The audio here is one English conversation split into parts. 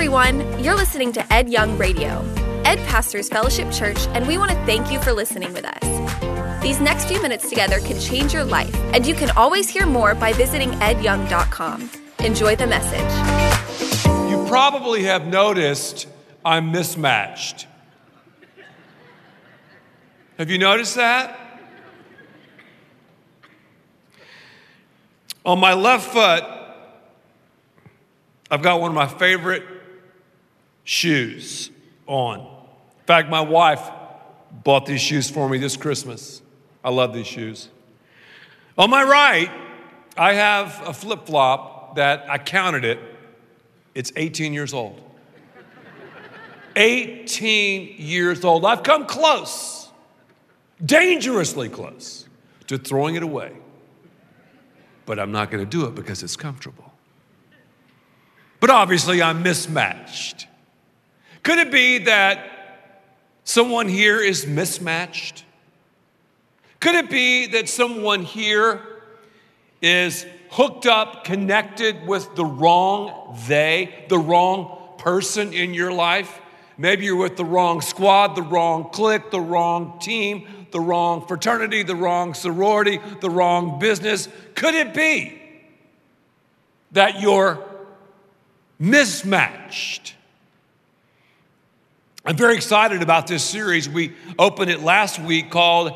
everyone. You're listening to Ed Young Radio. Ed pastors Fellowship Church, and we want to thank you for listening with us. These next few minutes together can change your life, and you can always hear more by visiting edyoung.com. Enjoy the message. You probably have noticed I'm mismatched. Have you noticed that? On my left foot, I've got one of my favorite shoes on. In fact, my wife bought these shoes for me this Christmas. I love these shoes. On my right, I have a flip flop that I counted it, it's 18 years old. 18 years old. I've come close, dangerously close, to throwing it away. But I'm not going to do it because it's comfortable. But obviously, I'm mismatched. Could it be that someone here is mismatched? Could it be that someone here is hooked up, connected with the wrong they, the wrong person in your life? Maybe you're with the wrong squad, the wrong clique, the wrong team, the wrong fraternity, the wrong sorority, the wrong business. Could it be that you're mismatched? I'm very excited about this series. We opened it last week called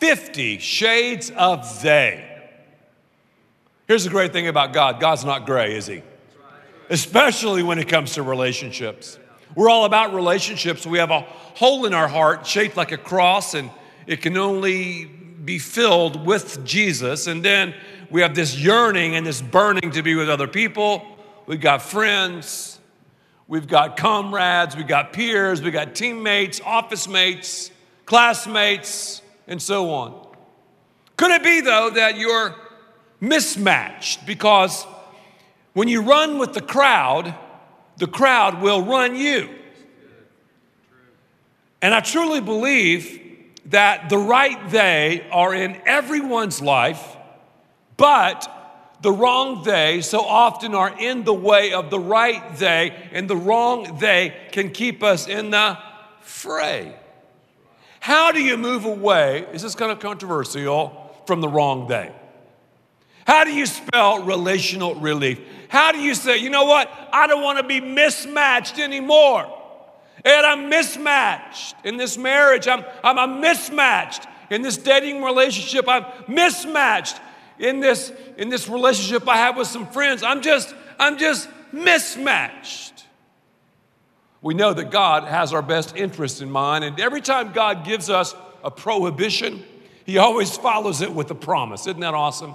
50 Shades of They. Here's the great thing about God God's not gray, is He? Especially when it comes to relationships. We're all about relationships. We have a hole in our heart shaped like a cross, and it can only be filled with Jesus. And then we have this yearning and this burning to be with other people. We've got friends, we've got comrades, we've got peers, we've got teammates, office mates, classmates, and so on. Could it be, though, that you're mismatched because when you run with the crowd, the crowd will run you. And I truly believe that the right they are in everyone's life, but the wrong they so often are in the way of the right they, and the wrong they can keep us in the fray. How do you move away? Is this kind of controversial from the wrong they? How do you spell relational relief? How do you say, you know what? I don't want to be mismatched anymore. And I'm mismatched in this marriage. I'm, I'm, I'm mismatched in this dating relationship. I'm mismatched in this, in this relationship I have with some friends. I'm just, I'm just mismatched. We know that God has our best interest in mind, and every time God gives us a prohibition, He always follows it with a promise. Isn't that awesome?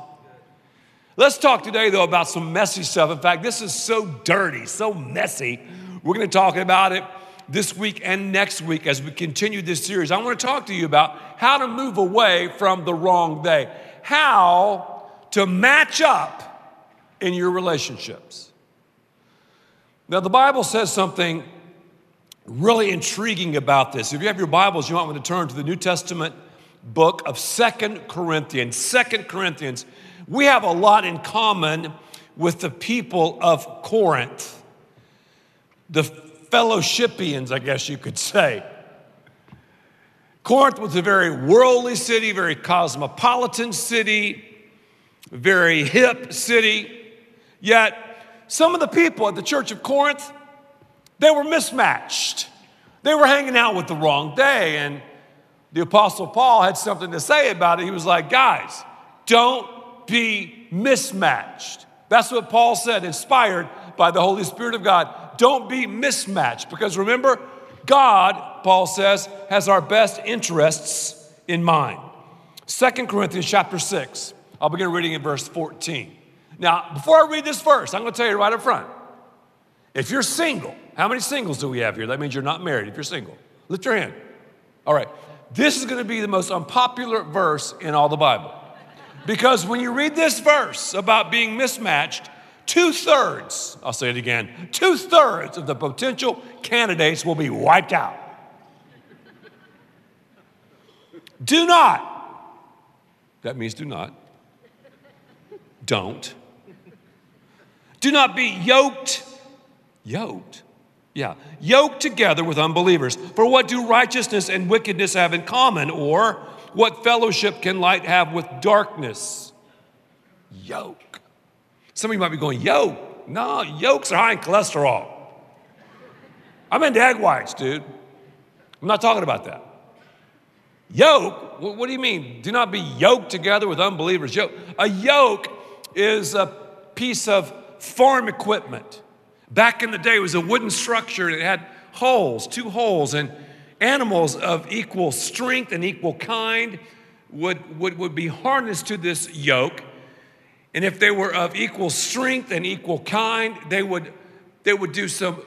Let's talk today, though, about some messy stuff. In fact, this is so dirty, so messy. We're going to talk about it this week and next week as we continue this series. I want to talk to you about how to move away from the wrong day, how to match up in your relationships. Now, the Bible says something really intriguing about this. If you have your Bibles, you might want to turn to the New Testament book of Second Corinthians. Second Corinthians we have a lot in common with the people of Corinth, the fellowshipians, I guess you could say. Corinth was a very worldly city, very cosmopolitan city, very hip city. Yet, some of the people at the church of Corinth, they were mismatched. They were hanging out with the wrong day. And the Apostle Paul had something to say about it. He was like, guys, don't be mismatched. That's what Paul said, inspired by the Holy Spirit of God. Don't be mismatched because remember, God, Paul says, has our best interests in mind. Second Corinthians chapter 6. I'll begin reading in verse 14. Now, before I read this verse, I'm going to tell you right up front. If you're single, how many singles do we have here? That means you're not married if you're single. Lift your hand. All right. This is going to be the most unpopular verse in all the Bible. Because when you read this verse about being mismatched, two thirds, I'll say it again, two thirds of the potential candidates will be wiped out. do not, that means do not, don't. Do not be yoked, yoked. Yeah, yoked together with unbelievers. For what do righteousness and wickedness have in common? Or what fellowship can light have with darkness? Yoke. Some of you might be going, yoke. No, yolks are high in cholesterol. I'm into egg whites, dude. I'm not talking about that. Yoke, what do you mean? Do not be yoked together with unbelievers. Yoke. A yoke is a piece of farm equipment. Back in the day, it was a wooden structure and it had holes, two holes, and animals of equal strength and equal kind would, would, would be harnessed to this yoke. And if they were of equal strength and equal kind, they would, they would do some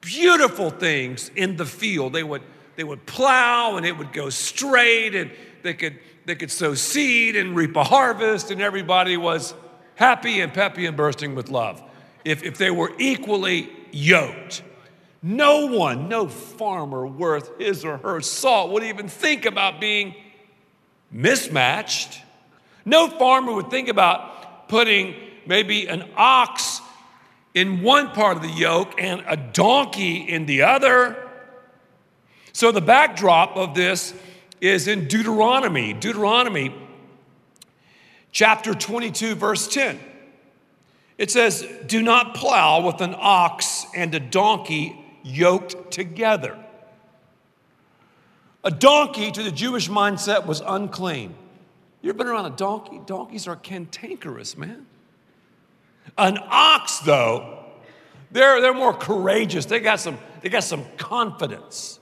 beautiful things in the field. They would, they would plow and it would go straight, and they could, they could sow seed and reap a harvest, and everybody was happy and peppy and bursting with love if, if they were equally yoked. No one, no farmer worth his or her salt would even think about being mismatched. No farmer would think about putting maybe an ox in one part of the yoke and a donkey in the other. So the backdrop of this is in Deuteronomy, Deuteronomy chapter 22, verse 10. It says, Do not plow with an ox and a donkey yoked together. A donkey to the Jewish mindset was unclean. You ever been around a donkey? Donkeys are cantankerous, man. An ox, though, they're, they're more courageous. They got, some, they got some confidence.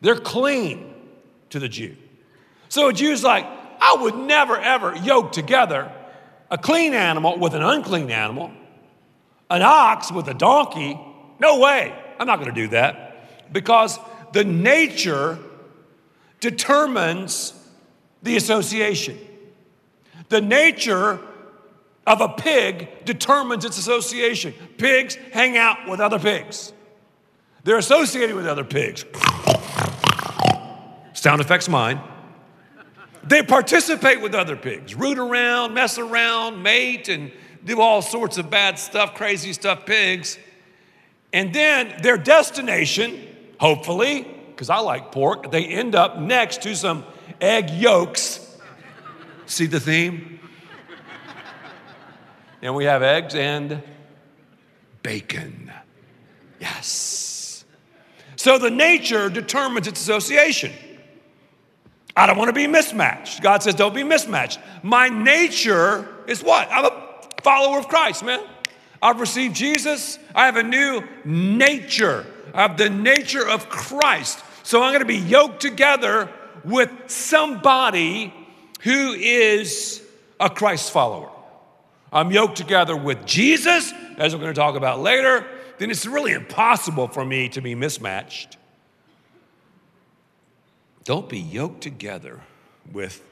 They're clean to the Jew. So a Jew's like, I would never, ever yoke together a clean animal with an unclean animal, an ox with a donkey. No way. I'm not going to do that because the nature determines the association. The nature of a pig determines its association. Pigs hang out with other pigs, they're associated with other pigs. Sound effects mine. They participate with other pigs, root around, mess around, mate, and do all sorts of bad stuff, crazy stuff, pigs. And then their destination, hopefully, because I like pork, they end up next to some egg yolks. See the theme? And we have eggs and bacon. Yes. So the nature determines its association. I don't want to be mismatched. God says, don't be mismatched. My nature is what? I'm a follower of Christ, man. I've received Jesus. I have a new nature. I have the nature of Christ. So I'm going to be yoked together with somebody who is a Christ follower. I'm yoked together with Jesus, as we're going to talk about later. Then it's really impossible for me to be mismatched. Don't be yoked together with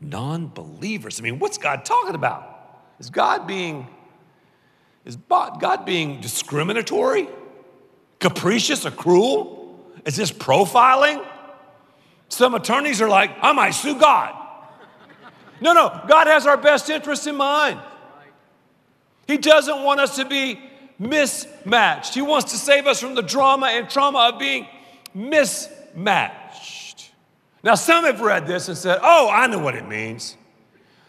non believers. I mean, what's God talking about? Is God being, is God being discriminatory, capricious, or cruel? Is this profiling? Some attorneys are like, I might sue God. No, no, God has our best interest in mind. He doesn't want us to be mismatched. He wants to save us from the drama and trauma of being mismatched. Now, some have read this and said, Oh, I know what it means.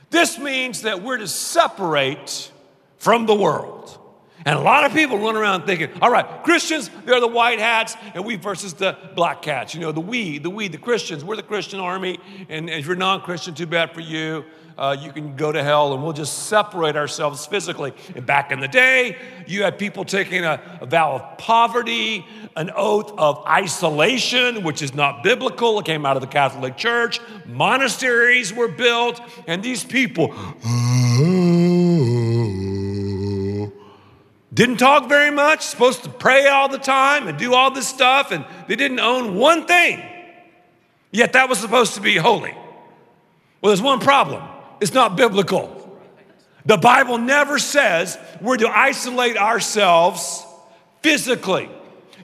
This means that we're to separate from the world. And a lot of people run around thinking, all right, Christians, they're the white hats, and we versus the black cats. You know, the we, the we, the Christians, we're the Christian army. And if you're non Christian, too bad for you. Uh, you can go to hell, and we'll just separate ourselves physically. And back in the day, you had people taking a, a vow of poverty, an oath of isolation, which is not biblical. It came out of the Catholic Church. Monasteries were built, and these people. Didn't talk very much, supposed to pray all the time and do all this stuff, and they didn't own one thing. Yet that was supposed to be holy. Well, there's one problem it's not biblical. The Bible never says we're to isolate ourselves physically.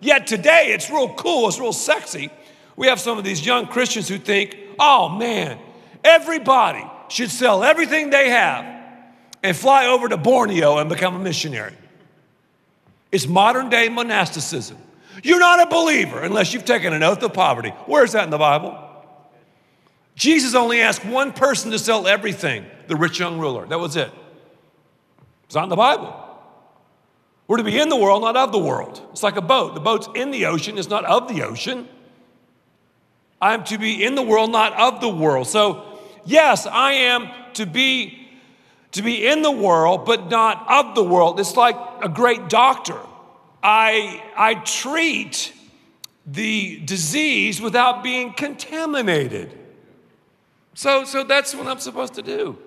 Yet today it's real cool, it's real sexy. We have some of these young Christians who think, oh man, everybody should sell everything they have and fly over to Borneo and become a missionary. It's modern day monasticism. You're not a believer unless you've taken an oath of poverty. Where's that in the Bible? Jesus only asked one person to sell everything the rich young ruler. That was it. It's not in the Bible. We're to be in the world, not of the world. It's like a boat. The boat's in the ocean, it's not of the ocean. I'm to be in the world, not of the world. So, yes, I am to be to be in the world, but not of the world. It's like a great doctor. I, I treat the disease without being contaminated. So, so that's what I'm supposed to do.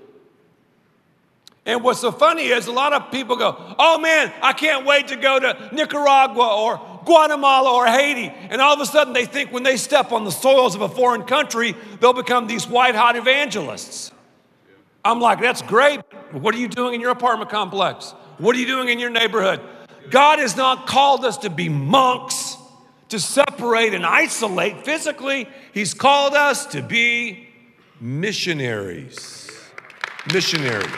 And what's so funny is a lot of people go, Oh man, I can't wait to go to Nicaragua or Guatemala or Haiti. And all of a sudden they think when they step on the soils of a foreign country, they'll become these white hot evangelists. I'm like, That's great. What are you doing in your apartment complex? What are you doing in your neighborhood? God has not called us to be monks, to separate and isolate physically. He's called us to be missionaries. Missionaries.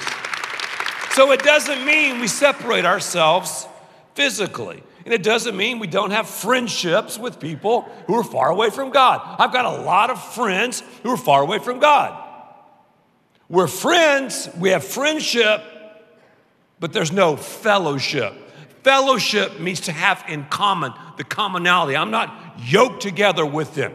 So it doesn't mean we separate ourselves physically. And it doesn't mean we don't have friendships with people who are far away from God. I've got a lot of friends who are far away from God. We're friends, we have friendship, but there's no fellowship. Fellowship means to have in common the commonality. I'm not yoked together with them.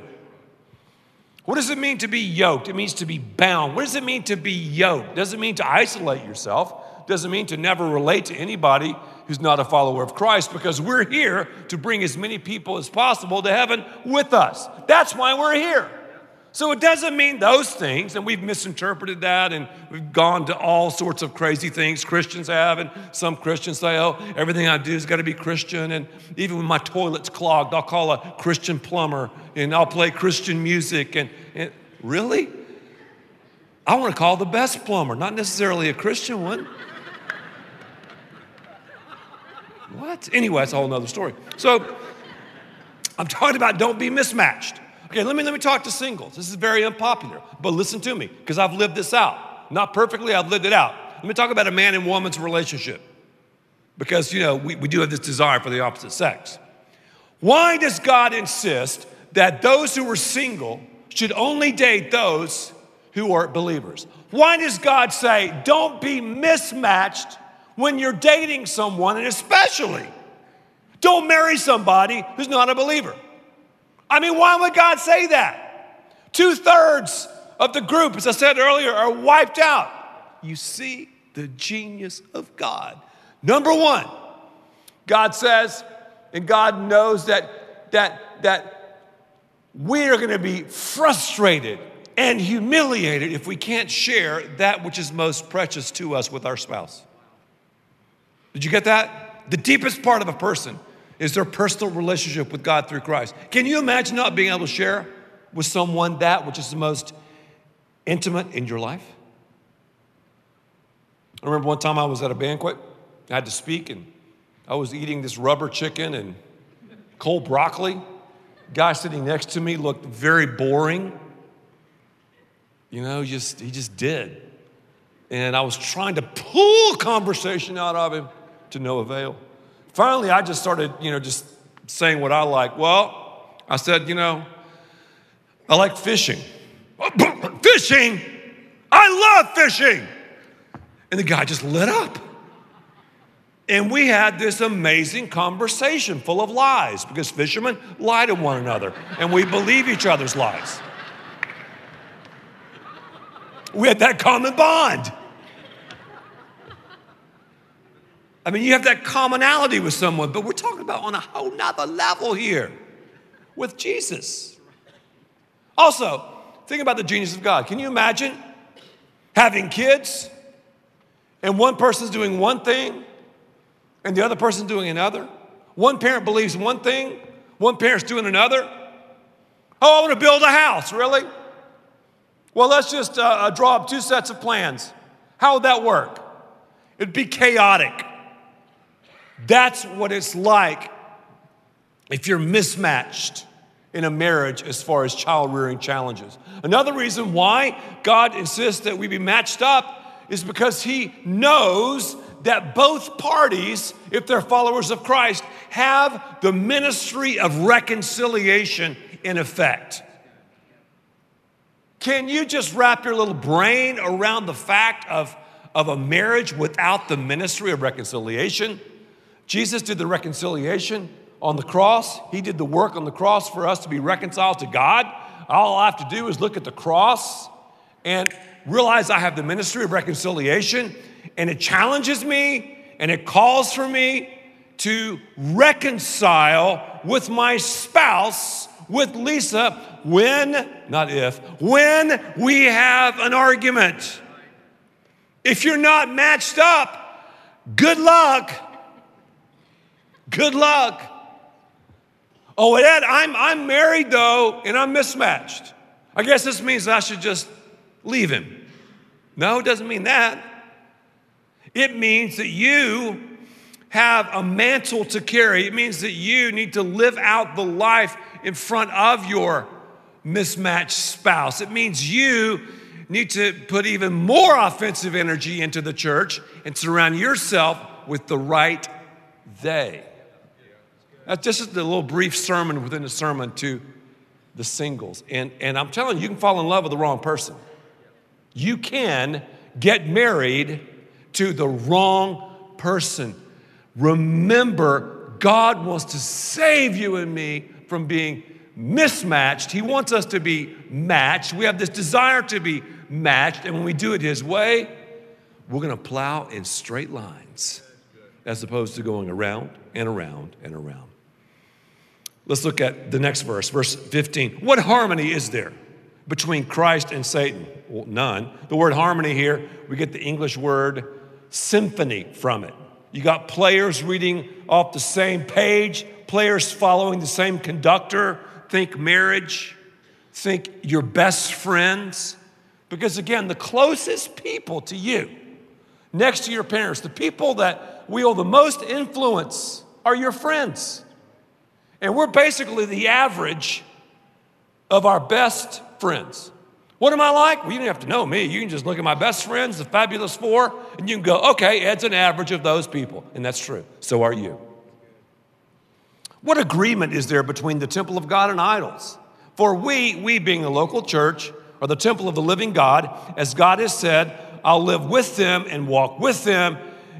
What does it mean to be yoked? It means to be bound. What does it mean to be yoked? Does it mean to isolate yourself? doesn't mean to never relate to anybody who's not a follower of Christ because we're here to bring as many people as possible to heaven with us. That's why we're here. So it doesn't mean those things, and we've misinterpreted that, and we've gone to all sorts of crazy things Christians have, and some Christians say, oh, everything I do has got to be Christian, and even when my toilet's clogged, I'll call a Christian plumber, and I'll play Christian music, and, and really? I want to call the best plumber, not necessarily a Christian one. What? Anyway, that's a whole nother story. So I'm talking about don't be mismatched. Okay, let me let me talk to singles. This is very unpopular, but listen to me, because I've lived this out. Not perfectly, I've lived it out. Let me talk about a man and woman's relationship. Because you know, we, we do have this desire for the opposite sex. Why does God insist that those who are single should only date those who are believers? Why does God say, don't be mismatched when you're dating someone, and especially don't marry somebody who's not a believer. I mean, why would God say that? Two thirds of the group, as I said earlier, are wiped out. You see the genius of God. Number one, God says, and God knows that that that we are going to be frustrated and humiliated if we can't share that which is most precious to us with our spouse. Did you get that? The deepest part of a person is their personal relationship with God through Christ. Can you imagine not being able to share with someone that which is the most intimate in your life? I remember one time I was at a banquet, I had to speak, and I was eating this rubber chicken and cold broccoli. Guy sitting next to me looked very boring. You know, just he just did. And I was trying to pull conversation out of him to no avail. Finally, I just started, you know, just saying what I like. Well, I said, you know, I like fishing. fishing? I love fishing. And the guy just lit up. And we had this amazing conversation full of lies because fishermen lie to one another and we believe each other's lies. We had that common bond. I mean, you have that commonality with someone, but we're talking about on a whole nother level here with Jesus. Also, think about the genius of God. Can you imagine having kids and one person's doing one thing and the other person's doing another? One parent believes one thing, one parent's doing another. Oh, I want to build a house, really? Well, let's just uh, uh draw up two sets of plans. How would that work? It'd be chaotic. That's what it's like if you're mismatched in a marriage as far as child rearing challenges. Another reason why God insists that we be matched up is because He knows that both parties, if they're followers of Christ, have the ministry of reconciliation in effect. Can you just wrap your little brain around the fact of, of a marriage without the ministry of reconciliation? Jesus did the reconciliation on the cross. He did the work on the cross for us to be reconciled to God. All I have to do is look at the cross and realize I have the ministry of reconciliation, and it challenges me and it calls for me to reconcile with my spouse, with Lisa, when, not if, when we have an argument. If you're not matched up, good luck. Good luck. Oh, Ed, I'm, I'm married though, and I'm mismatched. I guess this means I should just leave him. No, it doesn't mean that. It means that you have a mantle to carry. It means that you need to live out the life in front of your mismatched spouse. It means you need to put even more offensive energy into the church and surround yourself with the right they. That's just a little brief sermon within a sermon to the singles. And, and I'm telling you, you can fall in love with the wrong person. You can get married to the wrong person. Remember, God wants to save you and me from being mismatched. He wants us to be matched. We have this desire to be matched. And when we do it His way, we're going to plow in straight lines as opposed to going around and around and around. Let's look at the next verse, verse 15. What harmony is there between Christ and Satan? Well, none. The word harmony here, we get the English word symphony from it. You got players reading off the same page, players following the same conductor. Think marriage, think your best friends. Because again, the closest people to you, next to your parents, the people that wield the most influence are your friends. And we're basically the average of our best friends. What am I like? Well, you don't have to know me. You can just look at my best friends, the fabulous four, and you can go, okay, Ed's an average of those people. And that's true. So are you. What agreement is there between the temple of God and idols? For we, we being the local church, are the temple of the living God. As God has said, I'll live with them and walk with them,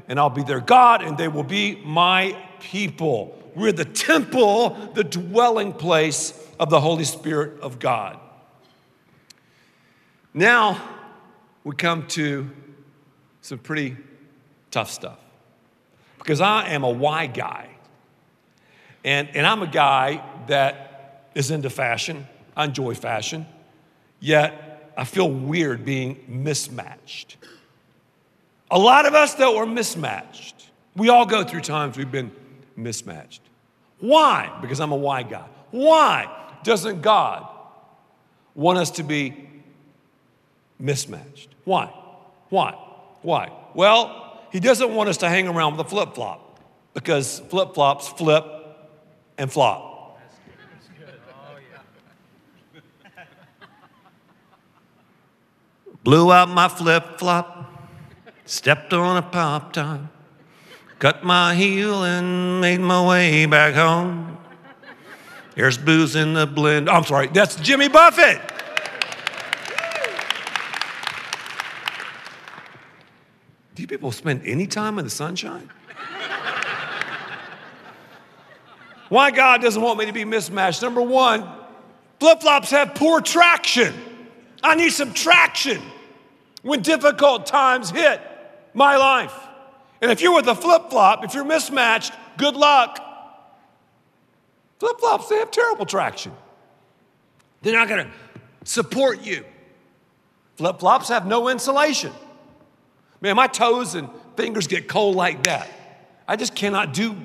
and I'll be their God, and they will be my people. We're the temple, the dwelling place of the Holy Spirit of God. Now we come to some pretty tough stuff because I am a why guy. And, and I'm a guy that is into fashion. I enjoy fashion. Yet I feel weird being mismatched. A lot of us, though, are mismatched. We all go through times we've been mismatched. Why? Because I'm a why guy. Why doesn't God want us to be mismatched? Why? Why? Why? Well, He doesn't want us to hang around with a flip flop because flip flops flip and flop. Blew out my flip flop, stepped on a pop time cut my heel and made my way back home. There's booze in the blend. Oh, I'm sorry, that's Jimmy Buffett. Do you people spend any time in the sunshine? Why God doesn't want me to be mismatched? Number one, flip flops have poor traction. I need some traction when difficult times hit my life. And if you're with a flip flop, if you're mismatched, good luck. Flip flops, they have terrible traction. They're not going to support you. Flip flops have no insulation. Man, my toes and fingers get cold like that. I just cannot do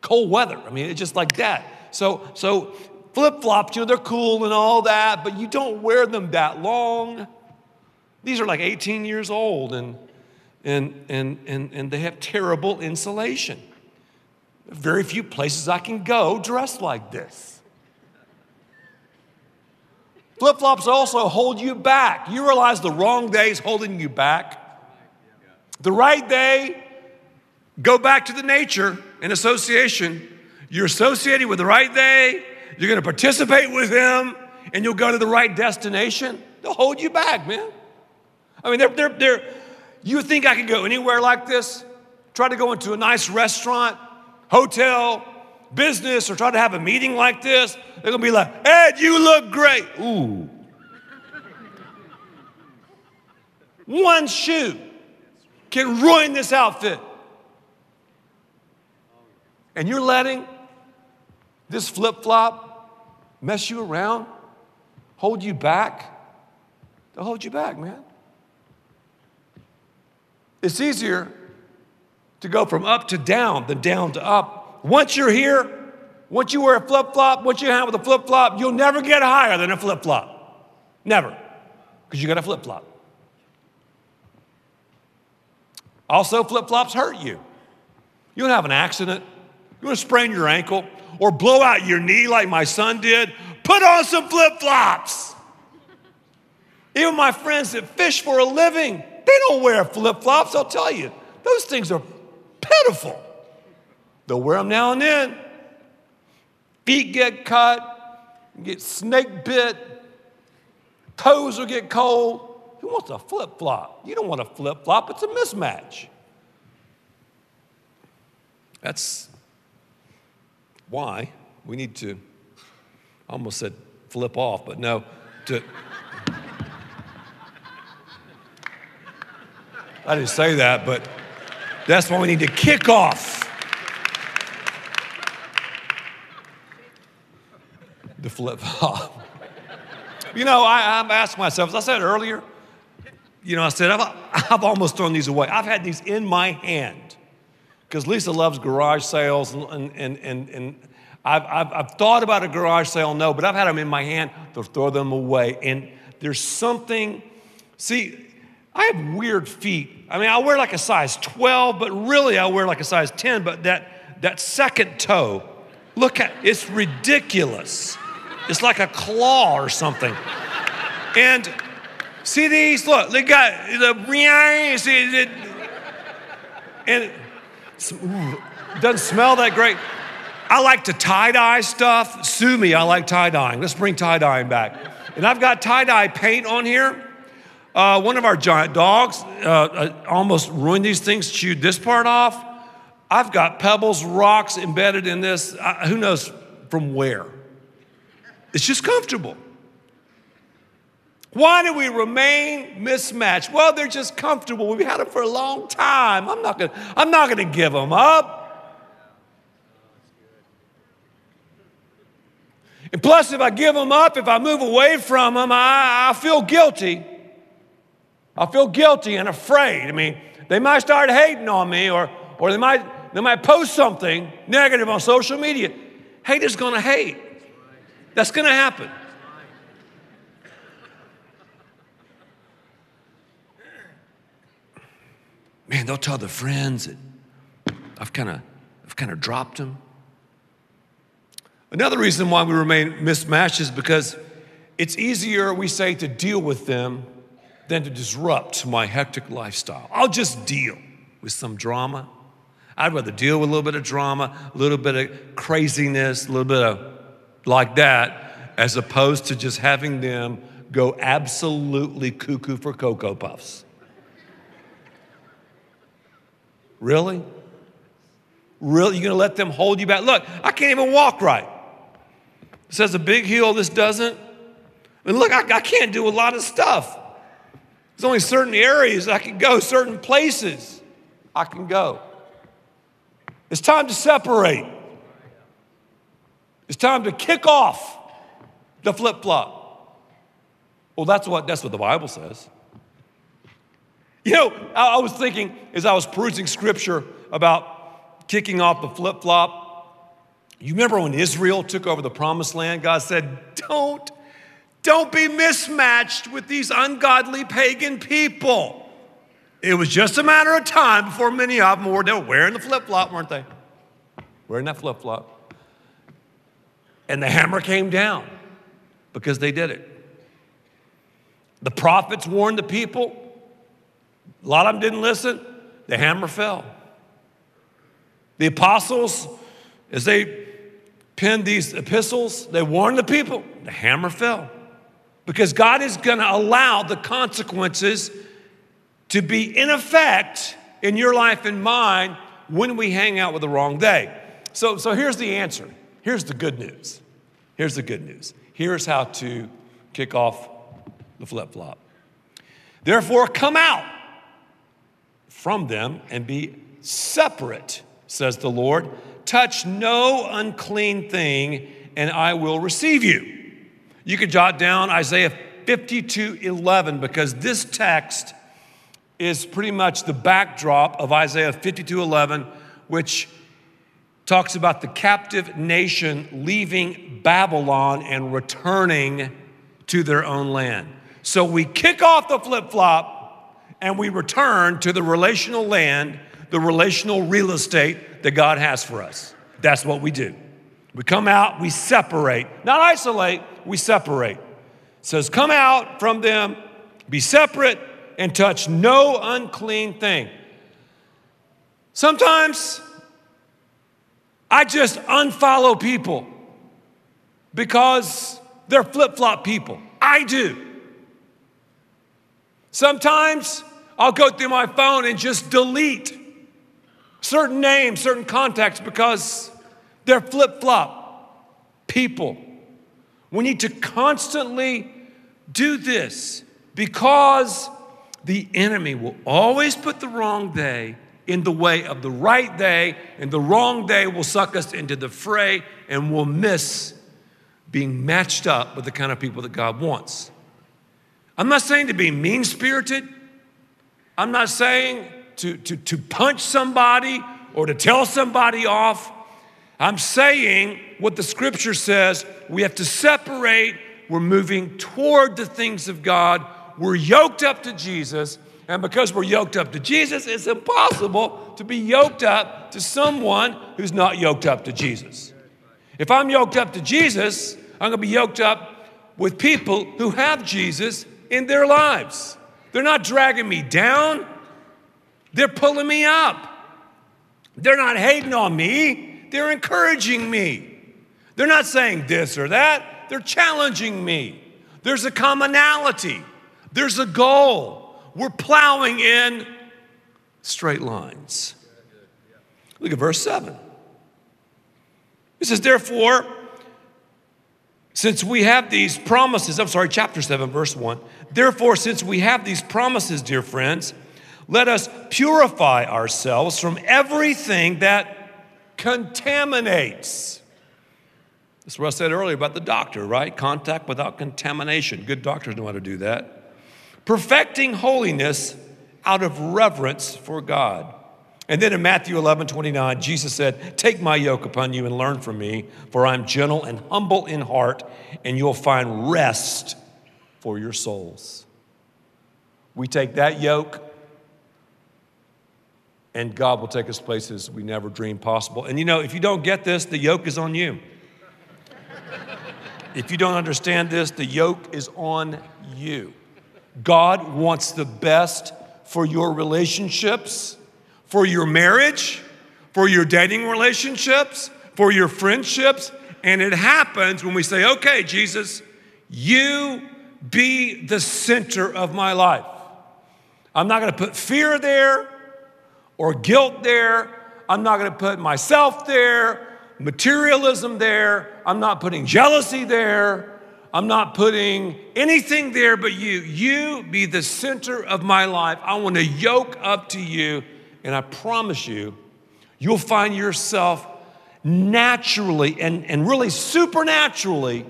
cold weather. I mean, it's just like that. So, so flip flops, you know, they're cool and all that, but you don't wear them that long. These are like 18 years old, and and, and, and, and they have terrible insulation. Very few places I can go dressed like this. Flip flops also hold you back. You realize the wrong day is holding you back. The right day go back to the nature and association. You're associated with the right day, you're gonna participate with him, and you'll go to the right destination. They'll hold you back, man. I mean, they're, they're, they're, you think I could go anywhere like this? Try to go into a nice restaurant, hotel, business, or try to have a meeting like this? They're gonna be like, Ed, you look great. Ooh. One shoe can ruin this outfit. And you're letting this flip flop mess you around, hold you back. They'll hold you back, man. It's easier to go from up to down than down to up. Once you're here, once you wear a flip flop, once you hang with a flip flop, you'll never get higher than a flip flop. Never. Because you got a flip flop. Also, flip flops hurt you. You don't have an accident, you want to sprain your ankle or blow out your knee like my son did, put on some flip flops. Even my friends that fish for a living, they don't wear flip flops, I'll tell you. Those things are pitiful. They'll wear them now and then. Feet get cut, get snake bit, toes will get cold. Who wants a flip flop? You don't want a flip flop, it's a mismatch. That's why we need to, I almost said flip off, but no, to. I didn't say that, but that's why we need to kick off the flip flop. you know, I, I'm asking myself, as I said earlier, you know, I said, I've, I've almost thrown these away. I've had these in my hand because Lisa loves garage sales, and, and, and, and I've, I've, I've, thought about a garage sale, no, but I've had them in my hand to throw them away. And there's something, see, I have weird feet. I mean, I wear like a size 12, but really I wear like a size 10, but that, that second toe, look at it's ridiculous. It's like a claw or something. And see these? Look, they got the and it, doesn't smell that great. I like to tie dye stuff. Sue me, I like tie dyeing. Let's bring tie dyeing back. And I've got tie dye paint on here. Uh, one of our giant dogs uh, uh, almost ruined these things, chewed this part off. I've got pebbles, rocks embedded in this. Uh, who knows from where? It's just comfortable. Why do we remain mismatched? Well, they're just comfortable. We've had them for a long time. I'm not gonna, I'm not gonna give them up. And plus, if I give them up, if I move away from them, I, I feel guilty. I feel guilty and afraid. I mean, they might start hating on me or, or they, might, they might post something negative on social media. Haters gonna hate. That's gonna happen. Man, they'll tell their friends that I've kind of I've kind of dropped them. Another reason why we remain mismatched is because it's easier, we say, to deal with them than to disrupt my hectic lifestyle. I'll just deal with some drama. I'd rather deal with a little bit of drama, a little bit of craziness, a little bit of like that, as opposed to just having them go absolutely cuckoo for Cocoa Puffs. Really? Really? You're gonna let them hold you back? Look, I can't even walk right. It says a big heel, this doesn't. And look, I, I can't do a lot of stuff. There's only certain areas I can go, certain places I can go. It's time to separate. It's time to kick off the flip flop. Well, that's what, that's what the Bible says. You know, I, I was thinking as I was perusing scripture about kicking off the flip flop. You remember when Israel took over the promised land? God said, Don't don't be mismatched with these ungodly pagan people. It was just a matter of time before many of them were, wearing the flip flop, weren't they? Wearing that flip flop. And the hammer came down because they did it. The prophets warned the people. A lot of them didn't listen. The hammer fell. The apostles, as they penned these epistles, they warned the people the hammer fell. Because God is going to allow the consequences to be in effect in your life and mine when we hang out with the wrong day. So, so here's the answer. Here's the good news. Here's the good news. Here's how to kick off the flip flop. Therefore, come out from them and be separate, says the Lord. Touch no unclean thing, and I will receive you. You could jot down Isaiah 52 11 because this text is pretty much the backdrop of Isaiah 52 11, which talks about the captive nation leaving Babylon and returning to their own land. So we kick off the flip flop and we return to the relational land, the relational real estate that God has for us. That's what we do. We come out, we separate, not isolate, we separate. It says, Come out from them, be separate, and touch no unclean thing. Sometimes I just unfollow people because they're flip flop people. I do. Sometimes I'll go through my phone and just delete certain names, certain contacts because they're flip flop people. We need to constantly do this because the enemy will always put the wrong day in the way of the right day, and the wrong day will suck us into the fray and we'll miss being matched up with the kind of people that God wants. I'm not saying to be mean spirited. I'm not saying to, to, to punch somebody or to tell somebody off. I'm saying what the scripture says we have to separate. We're moving toward the things of God. We're yoked up to Jesus. And because we're yoked up to Jesus, it's impossible to be yoked up to someone who's not yoked up to Jesus. If I'm yoked up to Jesus, I'm going to be yoked up with people who have Jesus in their lives. They're not dragging me down, they're pulling me up. They're not hating on me, they're encouraging me. They're not saying this or that, they're challenging me. There's a commonality, there's a goal. We're plowing in straight lines. Look at verse 7. It says, Therefore, since we have these promises, I'm sorry, chapter 7, verse 1. Therefore, since we have these promises, dear friends, let us purify ourselves from everything that contaminates. That's what I said earlier about the doctor, right? Contact without contamination. Good doctors know how to do that perfecting holiness out of reverence for God. And then in Matthew 11, 29, Jesus said, Take my yoke upon you and learn from me, for I'm gentle and humble in heart, and you'll find rest for your souls. We take that yoke, and God will take us places we never dreamed possible. And you know, if you don't get this, the yoke is on you. if you don't understand this, the yoke is on you. God wants the best for your relationships, for your marriage, for your dating relationships, for your friendships. And it happens when we say, okay, Jesus, you be the center of my life. I'm not going to put fear there or guilt there. I'm not going to put myself there, materialism there. I'm not putting jealousy there. I'm not putting anything there but you. You be the center of my life. I want to yoke up to you, and I promise you, you'll find yourself naturally and, and really supernaturally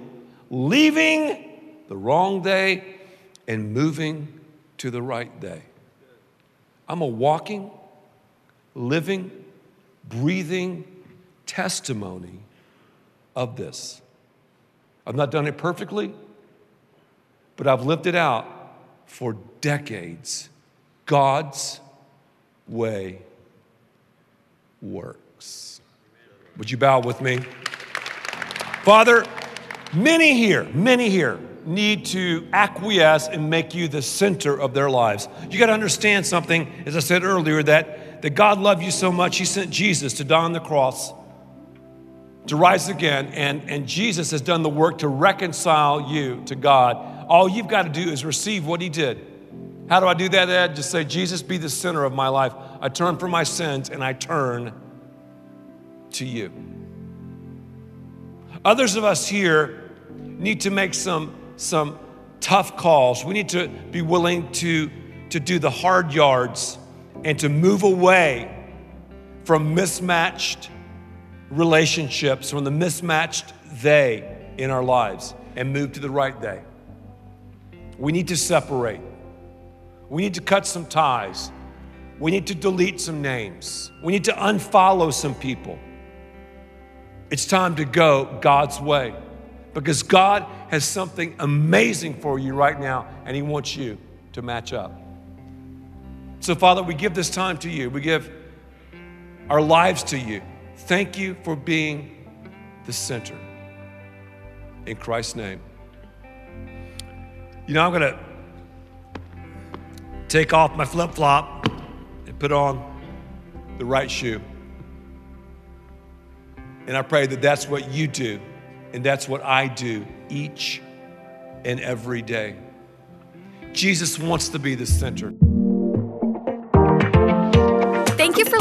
leaving the wrong day and moving to the right day. I'm a walking, living, breathing testimony of this. I've not done it perfectly, but I've lived it out for decades. God's way works. Would you bow with me? Father, many here, many here need to acquiesce and make you the center of their lives. You got to understand something, as I said earlier, that that, God loved you so much, He sent Jesus to die on the cross, to rise again, and, and Jesus has done the work to reconcile you to God. All you've got to do is receive what He did. How do I do that, Ed? Just say, Jesus, be the center of my life. I turn from my sins and I turn to you. Others of us here need to make some, some tough calls. We need to be willing to, to do the hard yards and to move away from mismatched relationships, from the mismatched they in our lives, and move to the right they. We need to separate. We need to cut some ties. We need to delete some names. We need to unfollow some people. It's time to go God's way because God has something amazing for you right now and He wants you to match up. So, Father, we give this time to you. We give our lives to you. Thank you for being the center. In Christ's name. You know, I'm going to take off my flip flop and put on the right shoe. And I pray that that's what you do, and that's what I do each and every day. Jesus wants to be the center.